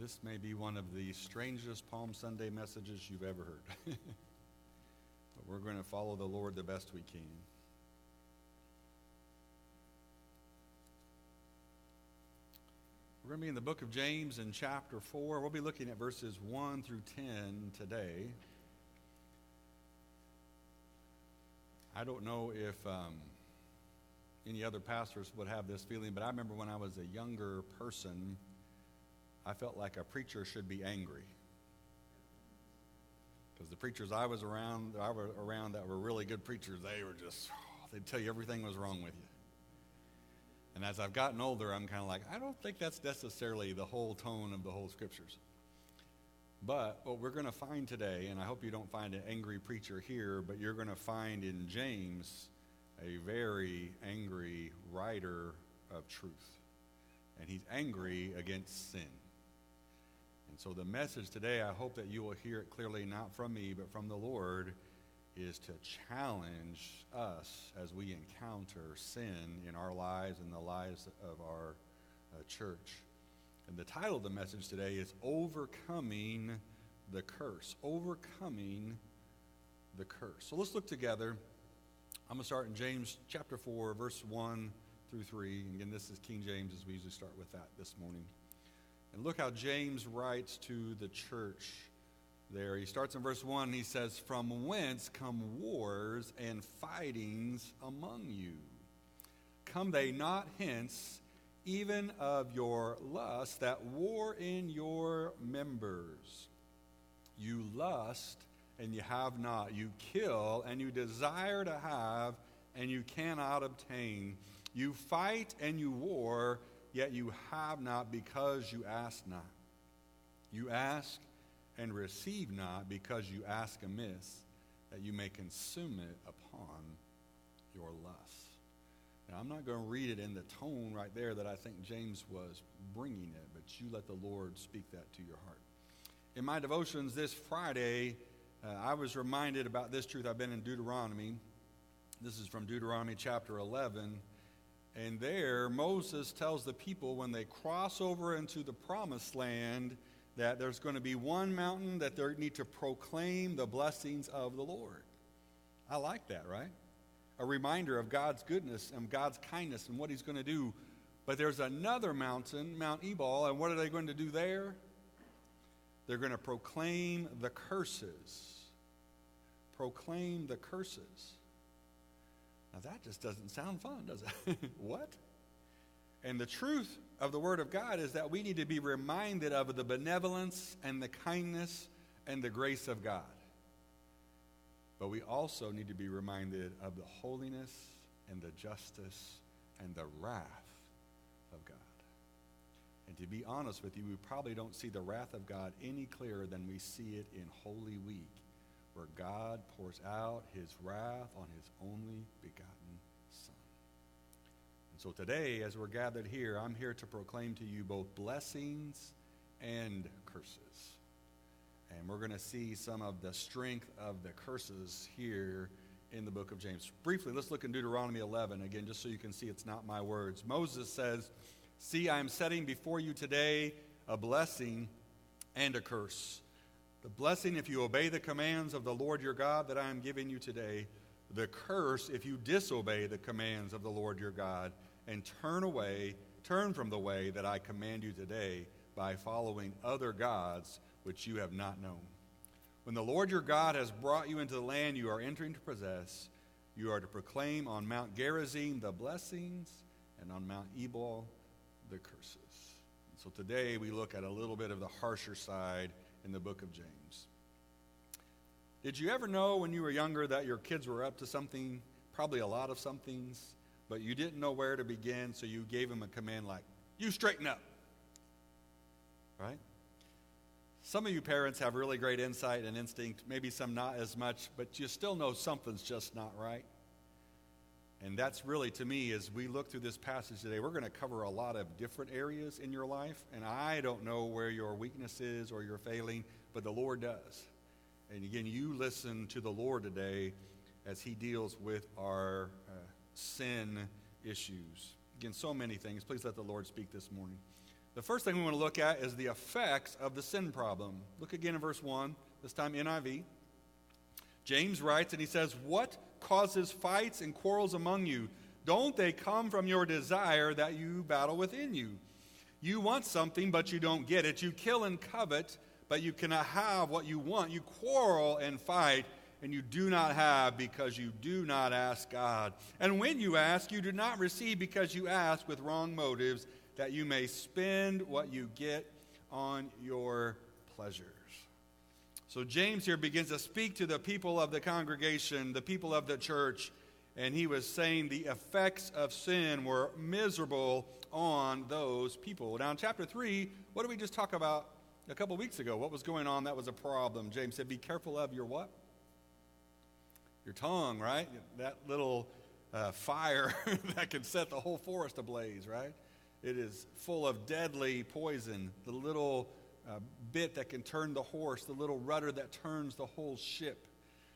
This may be one of the strangest Palm Sunday messages you've ever heard. but we're going to follow the Lord the best we can. We're going to be in the book of James in chapter 4. We'll be looking at verses 1 through 10 today. I don't know if um, any other pastors would have this feeling, but I remember when I was a younger person, I felt like a preacher should be angry. Because the preachers I was around, I was around that were really good preachers, they were just, they'd tell you everything was wrong with you. And as I've gotten older, I'm kind of like, I don't think that's necessarily the whole tone of the whole scriptures. But what we're going to find today, and I hope you don't find an angry preacher here, but you're going to find in James a very angry writer of truth. And he's angry against sin. And so the message today, I hope that you will hear it clearly, not from me, but from the Lord, is to challenge us as we encounter sin in our lives and the lives of our uh, church. And the title of the message today is Overcoming the Curse. Overcoming the Curse. So let's look together. I'm going to start in James chapter 4, verse 1 through 3. Again, this is King James, as we usually start with that this morning. And look how James writes to the church there. He starts in verse 1. He says, From whence come wars and fightings among you? Come they not hence? even of your lust that war in your members. You lust and you have not. You kill and you desire to have and you cannot obtain. You fight and you war, yet you have not because you ask not. You ask and receive not because you ask amiss, that you may consume it upon your lust. Now, I'm not going to read it in the tone right there that I think James was bringing it, but you let the Lord speak that to your heart. In my devotions this Friday, uh, I was reminded about this truth. I've been in Deuteronomy. This is from Deuteronomy chapter 11. And there, Moses tells the people when they cross over into the promised land that there's going to be one mountain that they need to proclaim the blessings of the Lord. I like that, right? a reminder of God's goodness and God's kindness and what He's going to do. But there's another mountain, Mount Ebal, and what are they going to do there? They're going to proclaim the curses. Proclaim the curses. Now that just doesn't sound fun, does it? what? And the truth of the Word of God is that we need to be reminded of the benevolence and the kindness and the grace of God. But we also need to be reminded of the holiness and the justice and the wrath of God. And to be honest with you, we probably don't see the wrath of God any clearer than we see it in Holy Week, where God pours out his wrath on his only begotten Son. And so today, as we're gathered here, I'm here to proclaim to you both blessings and curses. And we're going to see some of the strength of the curses here in the book of James. Briefly, let's look in Deuteronomy 11 again, just so you can see it's not my words. Moses says, See, I am setting before you today a blessing and a curse. The blessing if you obey the commands of the Lord your God that I am giving you today. The curse if you disobey the commands of the Lord your God and turn away, turn from the way that I command you today by following other gods which you have not known. When the Lord your God has brought you into the land you are entering to possess, you are to proclaim on Mount Gerizim the blessings and on Mount Ebal the curses. And so today we look at a little bit of the harsher side in the book of James. Did you ever know when you were younger that your kids were up to something, probably a lot of somethings, but you didn't know where to begin, so you gave them a command like, you straighten up? Right? Some of you parents have really great insight and instinct, maybe some not as much, but you still know something's just not right. And that's really, to me, as we look through this passage today, we're going to cover a lot of different areas in your life. And I don't know where your weakness is or you're failing, but the Lord does. And again, you listen to the Lord today as He deals with our uh, sin issues. Again, so many things. Please let the Lord speak this morning. The first thing we want to look at is the effects of the sin problem. Look again in verse 1, this time NIV. James writes, and he says, What causes fights and quarrels among you? Don't they come from your desire that you battle within you? You want something, but you don't get it. You kill and covet, but you cannot have what you want. You quarrel and fight, and you do not have because you do not ask God. And when you ask, you do not receive because you ask with wrong motives, that you may spend what you get on your pleasures. So James here begins to speak to the people of the congregation, the people of the church, and he was saying the effects of sin were miserable on those people. Now, in chapter 3, what did we just talk about a couple weeks ago? What was going on that was a problem? James said, Be careful of your what? Your tongue, right? That little uh, fire that can set the whole forest ablaze, right? It is full of deadly poison. The little uh, bit that can turn the horse, the little rudder that turns the whole ship.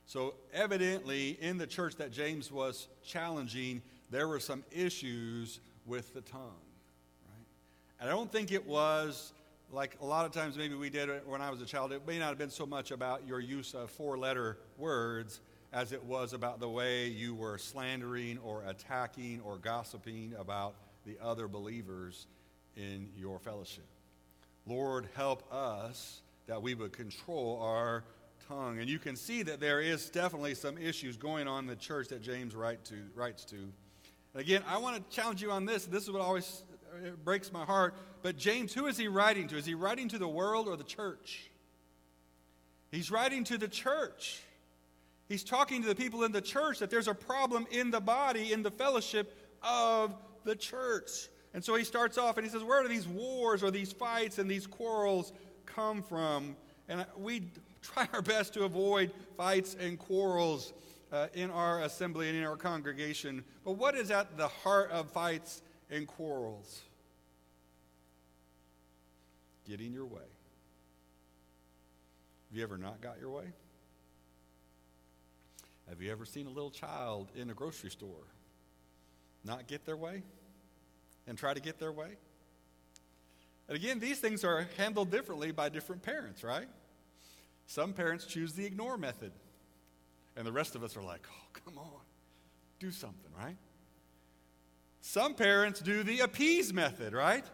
So, evidently, in the church that James was challenging, there were some issues with the tongue. Right? And I don't think it was like a lot of times maybe we did when I was a child. It may not have been so much about your use of four letter words as it was about the way you were slandering or attacking or gossiping about the other believers in your fellowship. Lord, help us that we would control our tongue. And you can see that there is definitely some issues going on in the church that James write to, writes to. And again, I want to challenge you on this. This is what always breaks my heart. But James, who is he writing to? Is he writing to the world or the church? He's writing to the church. He's talking to the people in the church that there's a problem in the body, in the fellowship of the church. And so he starts off and he says, Where do these wars or these fights and these quarrels come from? And we try our best to avoid fights and quarrels uh, in our assembly and in our congregation. But what is at the heart of fights and quarrels? Getting your way. Have you ever not got your way? Have you ever seen a little child in a grocery store not get their way? And try to get their way. And again, these things are handled differently by different parents, right? Some parents choose the ignore method, and the rest of us are like, oh, come on, do something, right? Some parents do the appease method, right?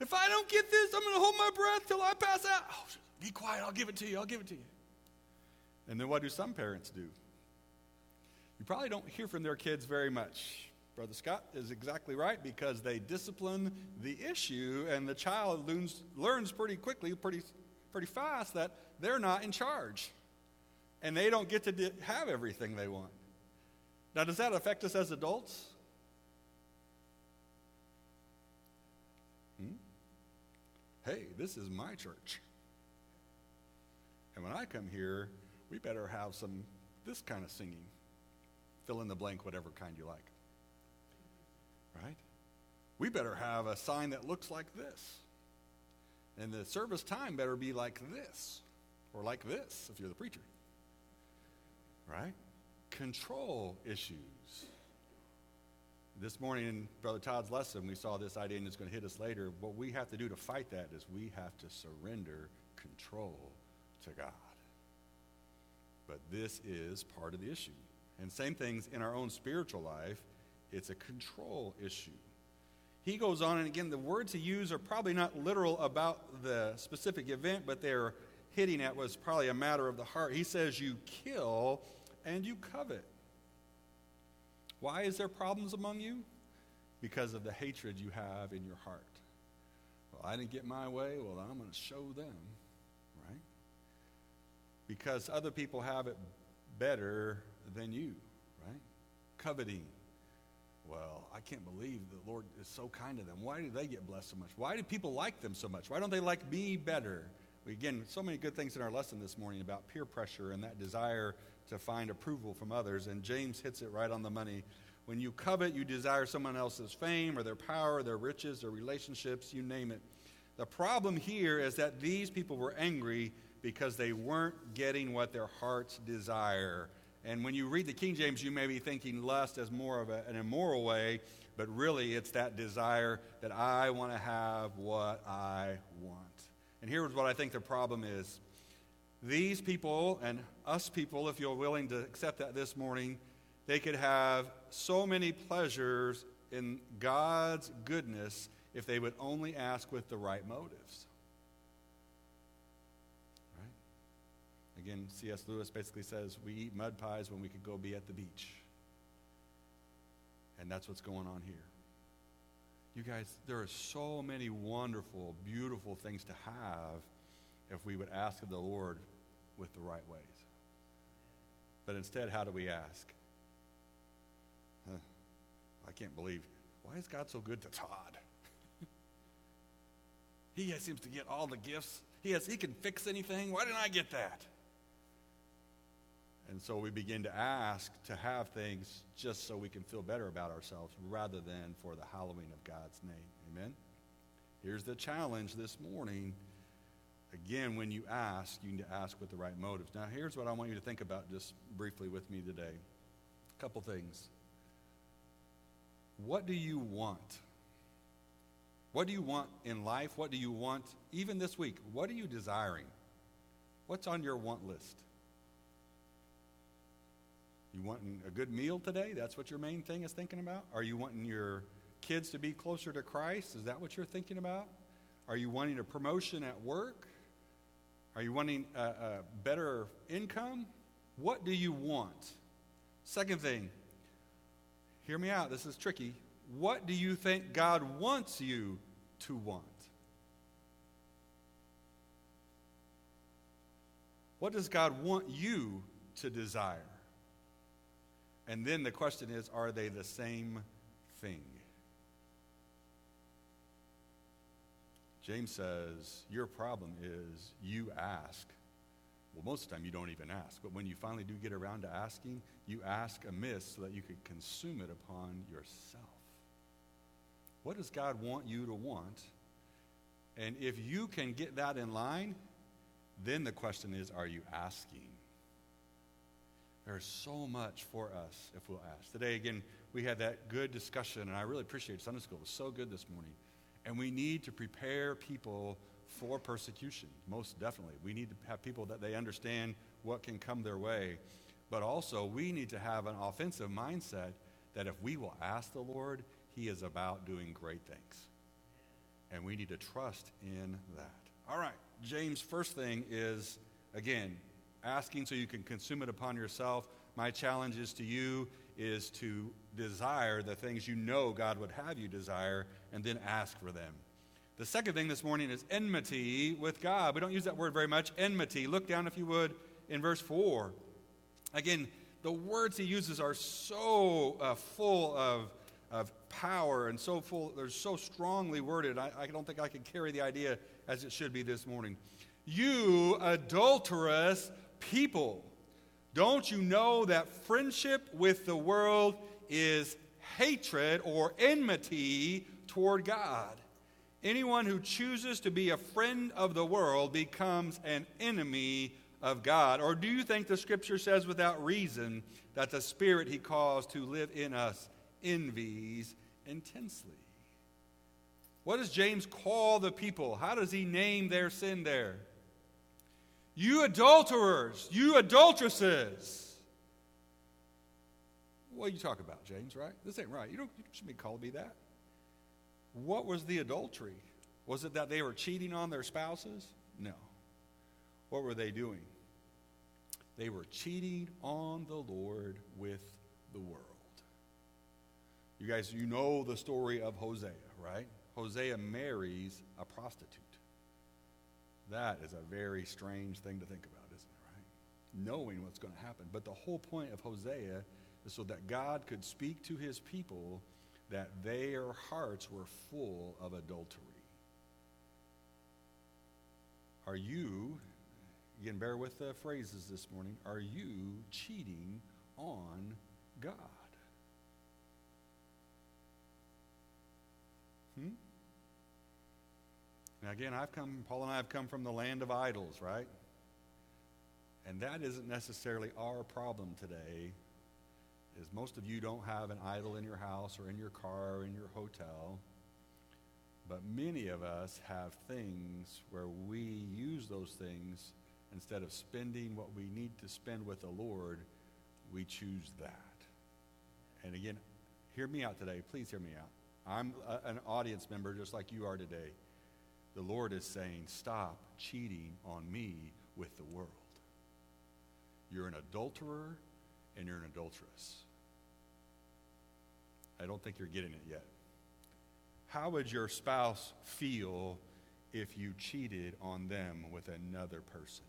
If I don't get this, I'm going to hold my breath till I pass out. Oh, be quiet, I'll give it to you, I'll give it to you. And then what do some parents do? You probably don't hear from their kids very much. Brother Scott is exactly right because they discipline the issue, and the child learns, learns pretty quickly, pretty, pretty fast, that they're not in charge. And they don't get to di- have everything they want. Now, does that affect us as adults? Hmm? Hey, this is my church. And when I come here, we better have some this kind of singing. Fill in the blank, whatever kind you like right? We better have a sign that looks like this. And the service time better be like this, or like this if you're the preacher. Right? Control issues. This morning in Brother Todd's lesson, we saw this idea, and it's going to hit us later. What we have to do to fight that is we have to surrender control to God. But this is part of the issue. And same things in our own spiritual life it's a control issue. He goes on, and again, the words he used are probably not literal about the specific event, but they're hitting at was probably a matter of the heart. He says, You kill and you covet. Why is there problems among you? Because of the hatred you have in your heart. Well, I didn't get my way. Well, I'm going to show them, right? Because other people have it better than you, right? Coveting well, I can't believe the Lord is so kind to them. Why do they get blessed so much? Why do people like them so much? Why don't they like me better? Again, so many good things in our lesson this morning about peer pressure and that desire to find approval from others. And James hits it right on the money. When you covet, you desire someone else's fame or their power, their riches, their relationships, you name it. The problem here is that these people were angry because they weren't getting what their hearts desire. And when you read the King James, you may be thinking lust as more of a, an immoral way, but really it's that desire that I want to have what I want. And here's what I think the problem is these people and us people, if you're willing to accept that this morning, they could have so many pleasures in God's goodness if they would only ask with the right motives. Again, C.S. Lewis basically says we eat mud pies when we could go be at the beach. And that's what's going on here. You guys, there are so many wonderful, beautiful things to have if we would ask of the Lord with the right ways. But instead, how do we ask? Huh, I can't believe. Why is God so good to Todd? he seems to get all the gifts. He, has, he can fix anything. Why didn't I get that? And so we begin to ask to have things just so we can feel better about ourselves rather than for the hallowing of God's name. Amen? Here's the challenge this morning. Again, when you ask, you need to ask with the right motives. Now, here's what I want you to think about just briefly with me today. A couple things. What do you want? What do you want in life? What do you want even this week? What are you desiring? What's on your want list? You wanting a good meal today? That's what your main thing is thinking about? Are you wanting your kids to be closer to Christ? Is that what you're thinking about? Are you wanting a promotion at work? Are you wanting a, a better income? What do you want? Second thing, hear me out, this is tricky. What do you think God wants you to want? What does God want you to desire? And then the question is are they the same thing? James says, Your problem is you ask. Well, most of the time you don't even ask, but when you finally do get around to asking, you ask amiss so that you could consume it upon yourself. What does God want you to want? And if you can get that in line, then the question is are you asking? There's so much for us if we'll ask. Today, again, we had that good discussion, and I really appreciate Sunday school. It was so good this morning. And we need to prepare people for persecution, most definitely. We need to have people that they understand what can come their way. But also, we need to have an offensive mindset that if we will ask the Lord, He is about doing great things. And we need to trust in that. All right, James' first thing is, again, asking so you can consume it upon yourself. My challenge is to you is to desire the things you know God would have you desire and then ask for them. The second thing this morning is enmity with God. We don't use that word very much. Enmity. Look down, if you would, in verse 4. Again, the words he uses are so uh, full of, of power and so full, they're so strongly worded. I, I don't think I can carry the idea as it should be this morning. You adulterous people. Don't you know that friendship with the world is hatred or enmity toward God? Anyone who chooses to be a friend of the world becomes an enemy of God. Or do you think the scripture says without reason that the spirit he caused to live in us envies intensely? What does James call the people? How does he name their sin there? You adulterers, you adulteresses. What are you talking about, James, right? This ain't right. You don't you shouldn't be called me that. What was the adultery? Was it that they were cheating on their spouses? No. What were they doing? They were cheating on the Lord with the world. You guys, you know the story of Hosea, right? Hosea marries a prostitute. That is a very strange thing to think about, isn't it, right? Knowing what's going to happen. But the whole point of Hosea is so that God could speak to his people that their hearts were full of adultery. Are you, again, bear with the phrases this morning, are you cheating on God? Hmm? Now, again, I've come, Paul and I have come from the land of idols, right? And that isn't necessarily our problem today. is most of you don't have an idol in your house or in your car or in your hotel. But many of us have things where we use those things instead of spending what we need to spend with the Lord, we choose that. And again, hear me out today. Please hear me out. I'm a, an audience member just like you are today. The Lord is saying, stop cheating on me with the world. You're an adulterer and you're an adulteress. I don't think you're getting it yet. How would your spouse feel if you cheated on them with another person?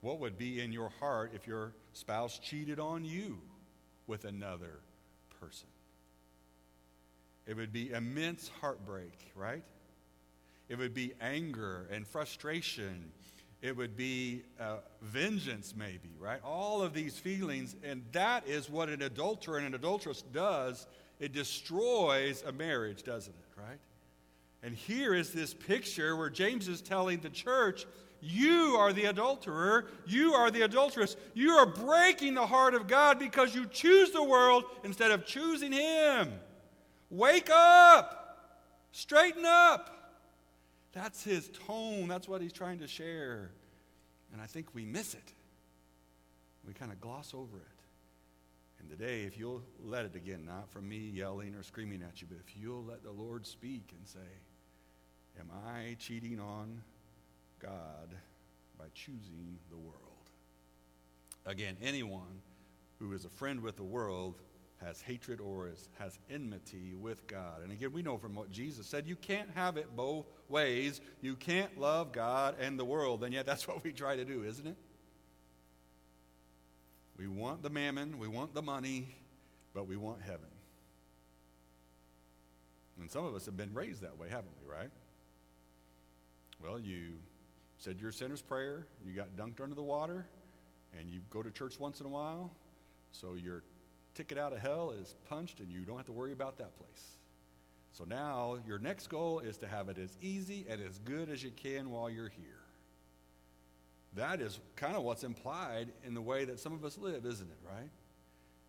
What would be in your heart if your spouse cheated on you with another person? It would be immense heartbreak, right? It would be anger and frustration it would be uh, vengeance, maybe, right? All of these feelings, and that is what an adulterer and an adulteress does. It destroys a marriage, doesn't it, right? And here is this picture where James is telling the church, You are the adulterer, you are the adulteress. You are breaking the heart of God because you choose the world instead of choosing Him. Wake up, straighten up. That's his tone. That's what he's trying to share. And I think we miss it. We kind of gloss over it. And today, if you'll let it again, not from me yelling or screaming at you, but if you'll let the Lord speak and say, Am I cheating on God by choosing the world? Again, anyone who is a friend with the world has hatred or is, has enmity with God. And again, we know from what Jesus said, you can't have it both ways. You can't love God and the world. And yet, that's what we try to do, isn't it? We want the mammon, we want the money, but we want heaven. And some of us have been raised that way, haven't we, right? Well, you said your sinner's prayer, you got dunked under the water, and you go to church once in a while, so you're ticket out of hell is punched and you don't have to worry about that place. So now your next goal is to have it as easy and as good as you can while you're here. That is kind of what's implied in the way that some of us live, isn't it, right?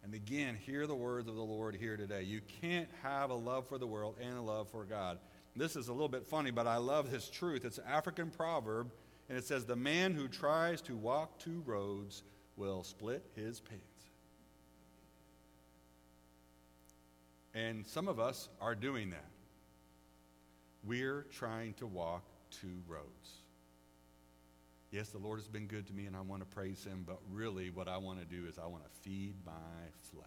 And again, hear the words of the Lord here today. You can't have a love for the world and a love for God. This is a little bit funny, but I love this truth. It's an African proverb, and it says, The man who tries to walk two roads will split his pants. And some of us are doing that. We're trying to walk two roads. Yes, the Lord has been good to me and I want to praise Him, but really what I want to do is I want to feed my flesh.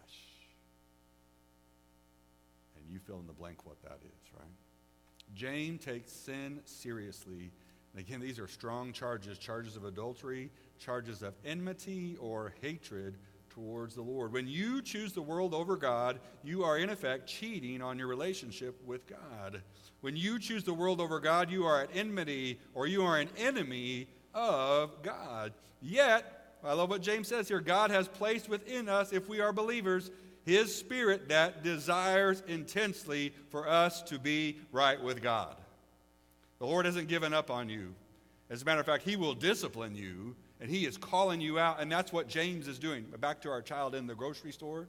And you fill in the blank what that is, right? James takes sin seriously. And again, these are strong charges charges of adultery, charges of enmity or hatred towards the Lord. When you choose the world over God, you are in effect cheating on your relationship with God. When you choose the world over God, you are at enmity or you are an enemy of God. Yet, I love what James says here God has placed within us, if we are believers, his spirit that desires intensely for us to be right with God. The Lord hasn't given up on you. As a matter of fact, he will discipline you and he is calling you out, and that's what James is doing. Back to our child in the grocery store.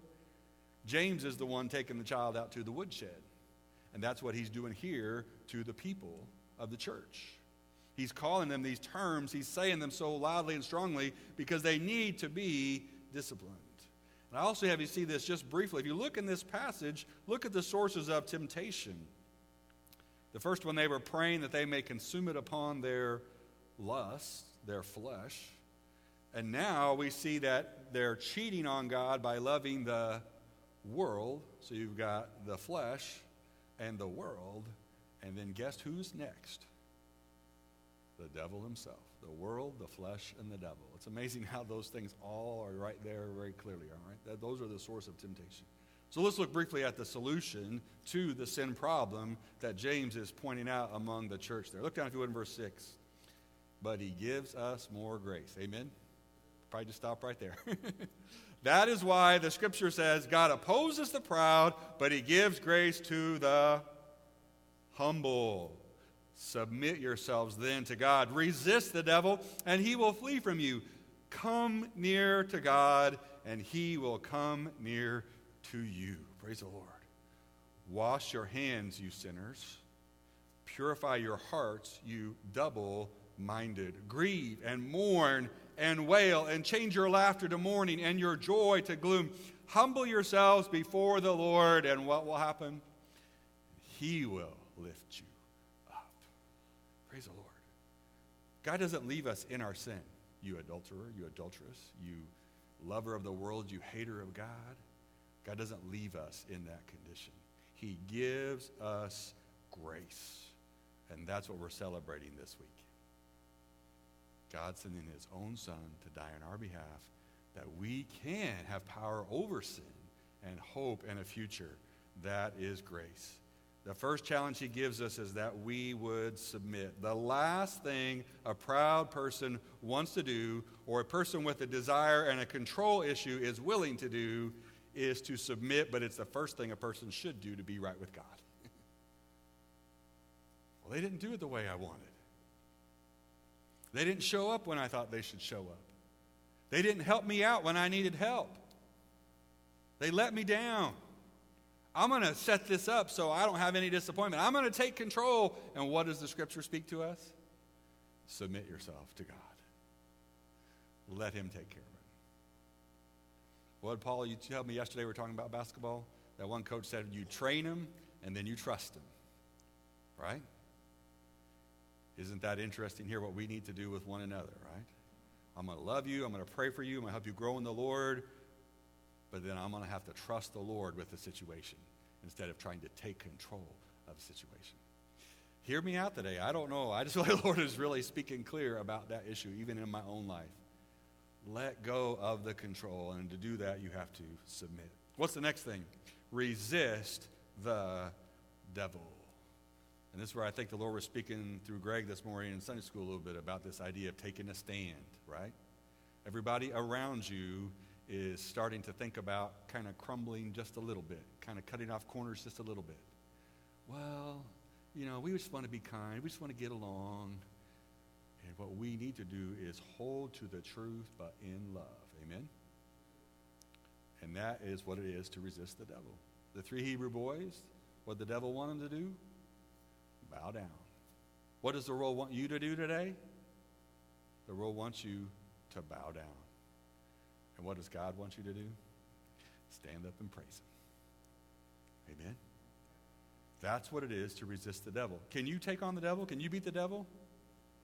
James is the one taking the child out to the woodshed. And that's what he's doing here to the people of the church. He's calling them these terms, he's saying them so loudly and strongly because they need to be disciplined. And I also have you see this just briefly. If you look in this passage, look at the sources of temptation. The first one, they were praying that they may consume it upon their lust, their flesh. And now we see that they're cheating on God by loving the world. So you've got the flesh and the world. And then guess who's next? The devil himself. The world, the flesh, and the devil. It's amazing how those things all are right there very clearly, all right? That, those are the source of temptation. So let's look briefly at the solution to the sin problem that James is pointing out among the church there. Look down, if you would, in verse 6. But he gives us more grace. Amen? Probably just stop right there. that is why the scripture says God opposes the proud, but he gives grace to the humble. Submit yourselves then to God. Resist the devil, and he will flee from you. Come near to God, and he will come near to you. Praise the Lord. Wash your hands, you sinners. Purify your hearts, you double minded. Grieve and mourn and wail, and change your laughter to mourning and your joy to gloom. Humble yourselves before the Lord, and what will happen? He will lift you God doesn't leave us in our sin. You adulterer, you adulteress, you lover of the world, you hater of God. God doesn't leave us in that condition. He gives us grace. And that's what we're celebrating this week. God sending his own son to die on our behalf that we can have power over sin and hope and a future. That is grace. The first challenge he gives us is that we would submit. The last thing a proud person wants to do, or a person with a desire and a control issue is willing to do, is to submit, but it's the first thing a person should do to be right with God. well, they didn't do it the way I wanted. They didn't show up when I thought they should show up. They didn't help me out when I needed help. They let me down. I'm going to set this up so I don't have any disappointment. I'm going to take control. And what does the scripture speak to us? Submit yourself to God. Let Him take care of it. What, Paul, you told me yesterday we were talking about basketball? That one coach said you train him and then you trust him. Right? Isn't that interesting here what we need to do with one another, right? I'm going to love you. I'm going to pray for you. I'm going to help you grow in the Lord but then I'm going to have to trust the Lord with the situation instead of trying to take control of the situation. Hear me out today. I don't know. I just feel like the Lord is really speaking clear about that issue, even in my own life. Let go of the control, and to do that, you have to submit. What's the next thing? Resist the devil. And this is where I think the Lord was speaking through Greg this morning in Sunday school a little bit about this idea of taking a stand, right? Everybody around you is starting to think about kind of crumbling just a little bit, kind of cutting off corners just a little bit. Well, you know, we just want to be kind, we just want to get along. And what we need to do is hold to the truth, but in love. Amen? And that is what it is to resist the devil. The three Hebrew boys, what the devil want them to do? Bow down. What does the world want you to do today? The world wants you to bow down. And what does God want you to do? Stand up and praise Him. Amen. That's what it is to resist the devil. Can you take on the devil? Can you beat the devil?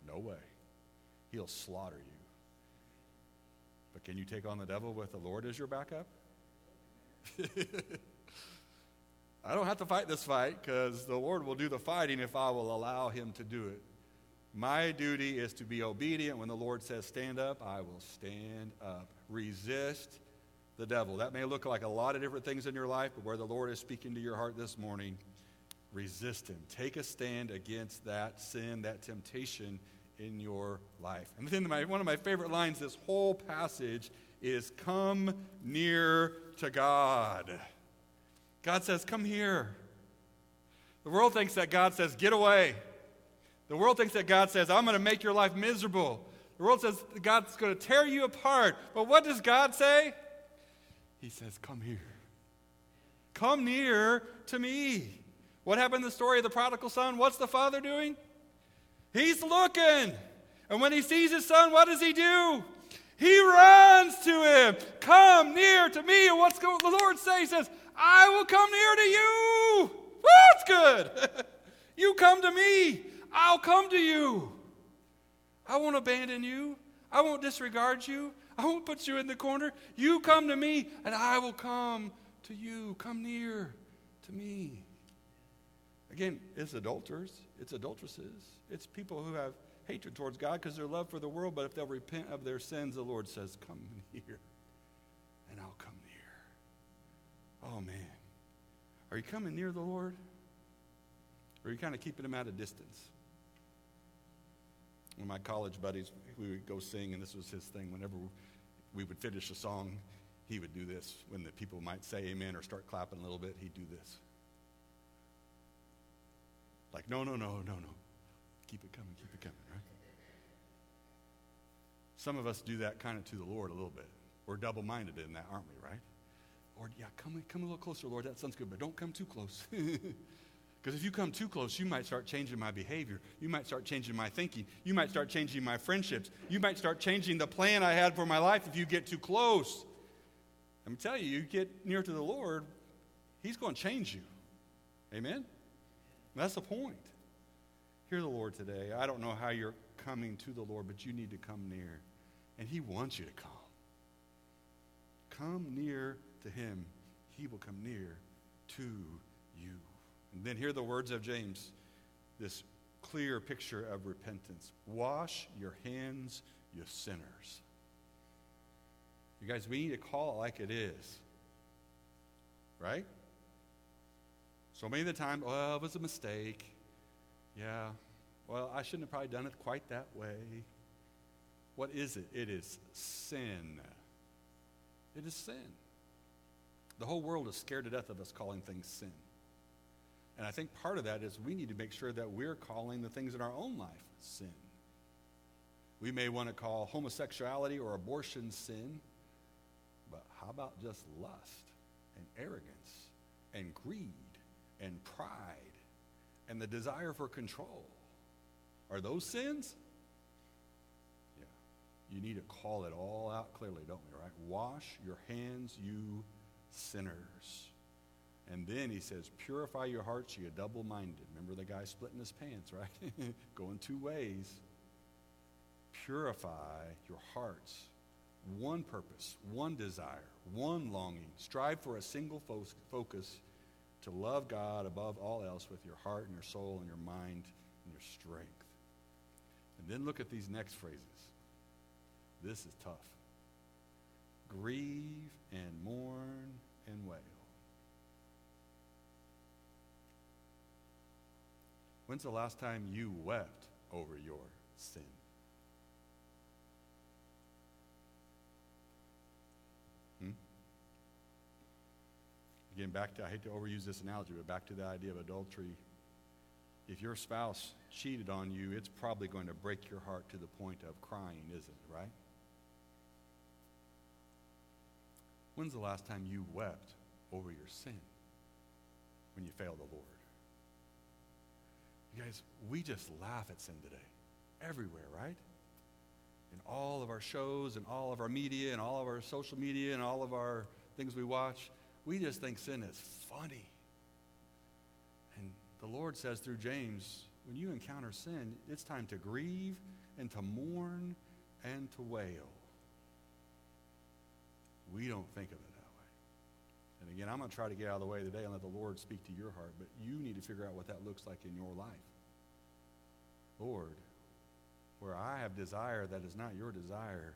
No way. He'll slaughter you. But can you take on the devil with the Lord as your backup? I don't have to fight this fight because the Lord will do the fighting if I will allow Him to do it. My duty is to be obedient. When the Lord says stand up, I will stand up. Resist the devil. That may look like a lot of different things in your life, but where the Lord is speaking to your heart this morning, resist him. Take a stand against that sin, that temptation in your life. And then my, one of my favorite lines this whole passage is come near to God. God says, Come here. The world thinks that God says, Get away. The world thinks that God says, I'm going to make your life miserable. The world says God's going to tear you apart. But what does God say? He says, Come here. Come near to me. What happened in the story of the prodigal son? What's the father doing? He's looking. And when he sees his son, what does he do? He runs to him. Come near to me. And what's going, the Lord say? He says, I will come near to you. That's good. you come to me. I'll come to you. I won't abandon you. I won't disregard you. I won't put you in the corner. You come to me, and I will come to you. Come near to me. Again, it's adulterers, it's adulteresses, it's people who have hatred towards God because their love for the world, but if they'll repent of their sins, the Lord says, Come near, and I'll come near. Oh, man. Are you coming near the Lord? Or are you kind of keeping him at a distance? One of my college buddies, we would go sing, and this was his thing. Whenever we would finish a song, he would do this. When the people might say amen or start clapping a little bit, he'd do this. Like, no, no, no, no, no. keep it coming, keep it coming, right? Some of us do that kind of to the Lord a little bit. We're double minded in that, aren't we, right? Lord, yeah, come, come a little closer, Lord. That sounds good, but don't come too close. Because if you come too close, you might start changing my behavior. You might start changing my thinking. You might start changing my friendships. You might start changing the plan I had for my life if you get too close. I'm telling you, you get near to the Lord, He's going to change you. Amen? That's the point. Hear the Lord today. I don't know how you're coming to the Lord, but you need to come near. And He wants you to come. Come near to Him, He will come near to you. And then hear the words of James, this clear picture of repentance. Wash your hands, you sinners. You guys, we need to call it like it is. Right? So many of the time, oh, it was a mistake. Yeah. Well, I shouldn't have probably done it quite that way. What is it? It is sin. It is sin. The whole world is scared to death of us calling things sin. And I think part of that is we need to make sure that we're calling the things in our own life sin. We may want to call homosexuality or abortion sin, but how about just lust and arrogance and greed and pride and the desire for control? Are those sins? Yeah. You need to call it all out clearly, don't we, right? Wash your hands, you sinners. And then he says, Purify your hearts, you double minded. Remember the guy splitting his pants, right? Going two ways. Purify your hearts. One purpose, one desire, one longing. Strive for a single fo- focus to love God above all else with your heart and your soul and your mind and your strength. And then look at these next phrases. This is tough. Grieve and mourn and wail. When's the last time you wept over your sin? Hmm? Again, back to, I hate to overuse this analogy, but back to the idea of adultery. If your spouse cheated on you, it's probably going to break your heart to the point of crying, isn't it, right? When's the last time you wept over your sin when you failed the Lord? Guys, we just laugh at sin today. Everywhere, right? In all of our shows and all of our media and all of our social media and all of our things we watch, we just think sin is funny. And the Lord says through James, when you encounter sin, it's time to grieve and to mourn and to wail. We don't think of it that way. And again, I'm going to try to get out of the way today and let the Lord speak to your heart, but you need to figure out what that looks like in your life. Lord, where I have desire that is not your desire,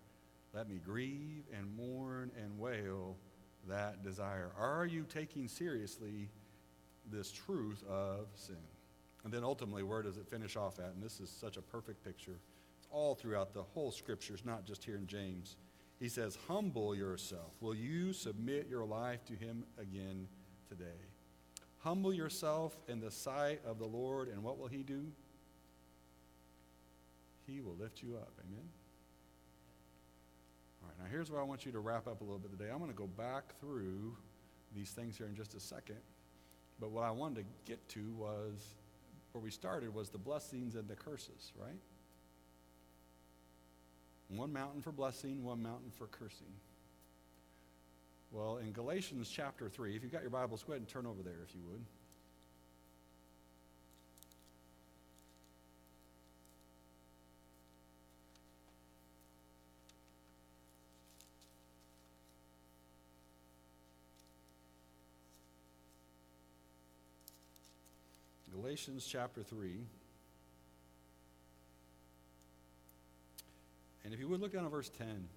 let me grieve and mourn and wail that desire. Are you taking seriously this truth of sin? And then ultimately, where does it finish off at? And this is such a perfect picture. It's all throughout the whole scriptures, not just here in James. He says, Humble yourself. Will you submit your life to Him again today? Humble yourself in the sight of the Lord, and what will He do? He will lift you up. Amen? All right, now here's where I want you to wrap up a little bit today. I'm going to go back through these things here in just a second. But what I wanted to get to was where we started was the blessings and the curses, right? One mountain for blessing, one mountain for cursing. Well, in Galatians chapter 3, if you've got your Bibles, go ahead and turn over there if you would. Galatians chapter 3. And if you would look down at verse 10.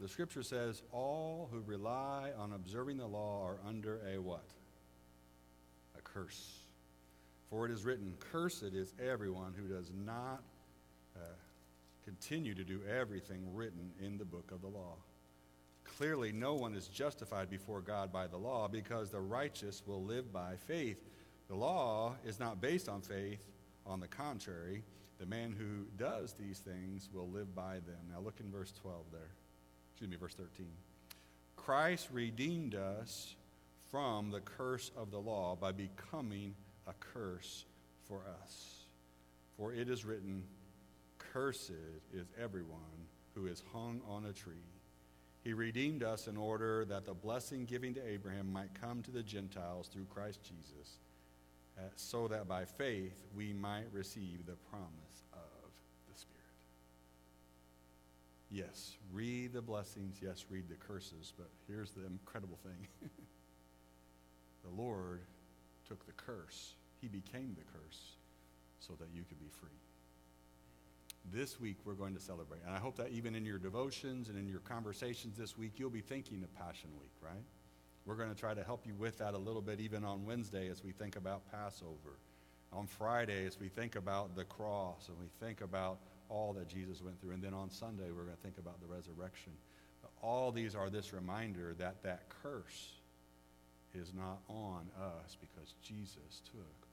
The scripture says, All who rely on observing the law are under a what? A curse. For it is written, Cursed is everyone who does not uh, continue to do everything written in the book of the law. Clearly, no one is justified before God by the law because the righteous will live by faith. The law is not based on faith. On the contrary, the man who does these things will live by them. Now look in verse 12 there. Excuse me, verse 13. Christ redeemed us from the curse of the law by becoming a curse for us. For it is written, Cursed is everyone who is hung on a tree. He redeemed us in order that the blessing given to Abraham might come to the Gentiles through Christ Jesus, uh, so that by faith we might receive the promise of the Spirit. Yes, read the blessings. Yes, read the curses. But here's the incredible thing the Lord took the curse, He became the curse so that you could be free. This week we're going to celebrate. And I hope that even in your devotions and in your conversations this week, you'll be thinking of Passion Week, right? We're going to try to help you with that a little bit even on Wednesday as we think about Passover. On Friday as we think about the cross and we think about all that Jesus went through. And then on Sunday we're going to think about the resurrection. All these are this reminder that that curse is not on us because Jesus took.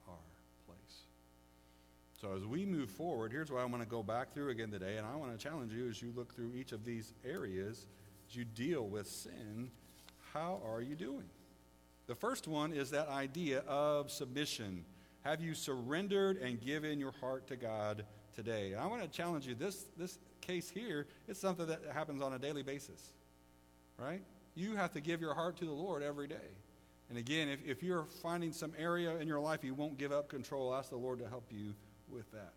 So as we move forward, here's what I want to go back through again today, and I want to challenge you as you look through each of these areas, as you deal with sin, how are you doing? The first one is that idea of submission. Have you surrendered and given your heart to God today? And I want to challenge you. This, this case here, it's something that happens on a daily basis, right? You have to give your heart to the Lord every day. And again, if, if you're finding some area in your life you won't give up control, ask the Lord to help you with that.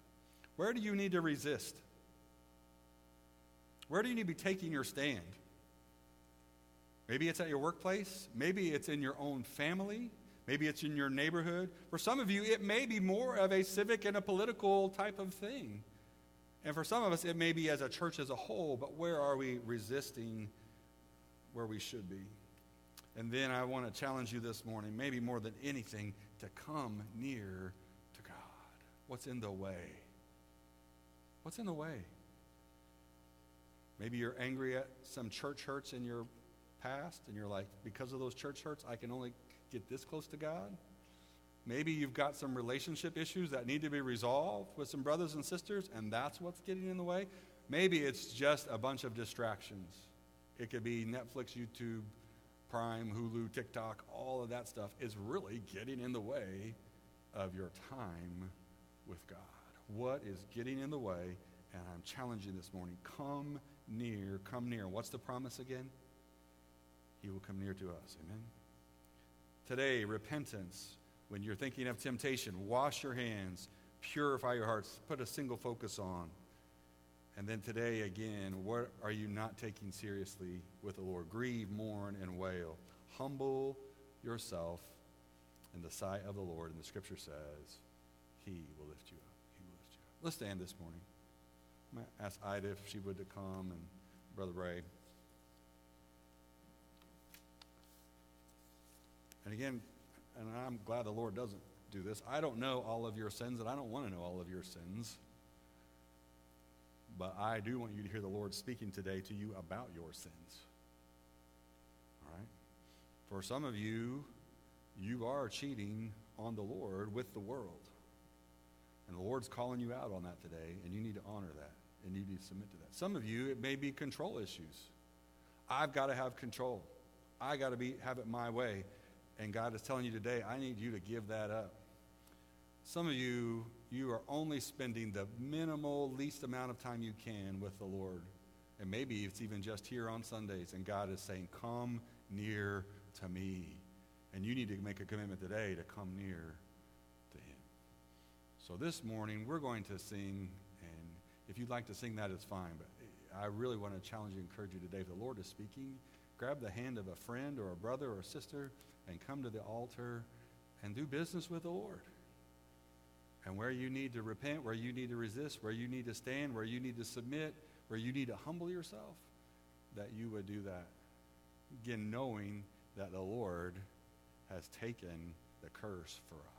Where do you need to resist? Where do you need to be taking your stand? Maybe it's at your workplace. Maybe it's in your own family. Maybe it's in your neighborhood. For some of you, it may be more of a civic and a political type of thing. And for some of us, it may be as a church as a whole, but where are we resisting where we should be? And then I want to challenge you this morning, maybe more than anything, to come near. What's in the way? What's in the way? Maybe you're angry at some church hurts in your past, and you're like, because of those church hurts, I can only get this close to God. Maybe you've got some relationship issues that need to be resolved with some brothers and sisters, and that's what's getting in the way. Maybe it's just a bunch of distractions. It could be Netflix, YouTube, Prime, Hulu, TikTok, all of that stuff is really getting in the way of your time with God. What is getting in the way? And I'm challenging this morning come near, come near. What's the promise again? He will come near to us. Amen. Today, repentance. When you're thinking of temptation, wash your hands, purify your hearts, put a single focus on. And then today, again, what are you not taking seriously with the Lord? Grieve, mourn, and wail. Humble yourself in the sight of the Lord. And the scripture says, He will lift you up. He will lift you up. Let's stand this morning. I'm going to ask Ida if she would to come and Brother Ray. And again, and I'm glad the Lord doesn't do this. I don't know all of your sins, and I don't want to know all of your sins. But I do want you to hear the Lord speaking today to you about your sins. All right? For some of you, you are cheating on the Lord with the world. And the Lord's calling you out on that today, and you need to honor that, and you need to submit to that. Some of you, it may be control issues. I've got to have control. I got to be have it my way. And God is telling you today, I need you to give that up. Some of you, you are only spending the minimal, least amount of time you can with the Lord. And maybe it's even just here on Sundays, and God is saying, Come near to me. And you need to make a commitment today to come near. So this morning, we're going to sing, and if you'd like to sing that, it's fine. But I really want to challenge you, encourage you today. If the Lord is speaking, grab the hand of a friend or a brother or a sister and come to the altar and do business with the Lord. And where you need to repent, where you need to resist, where you need to stand, where you need to submit, where you need to humble yourself, that you would do that. Again, knowing that the Lord has taken the curse for us.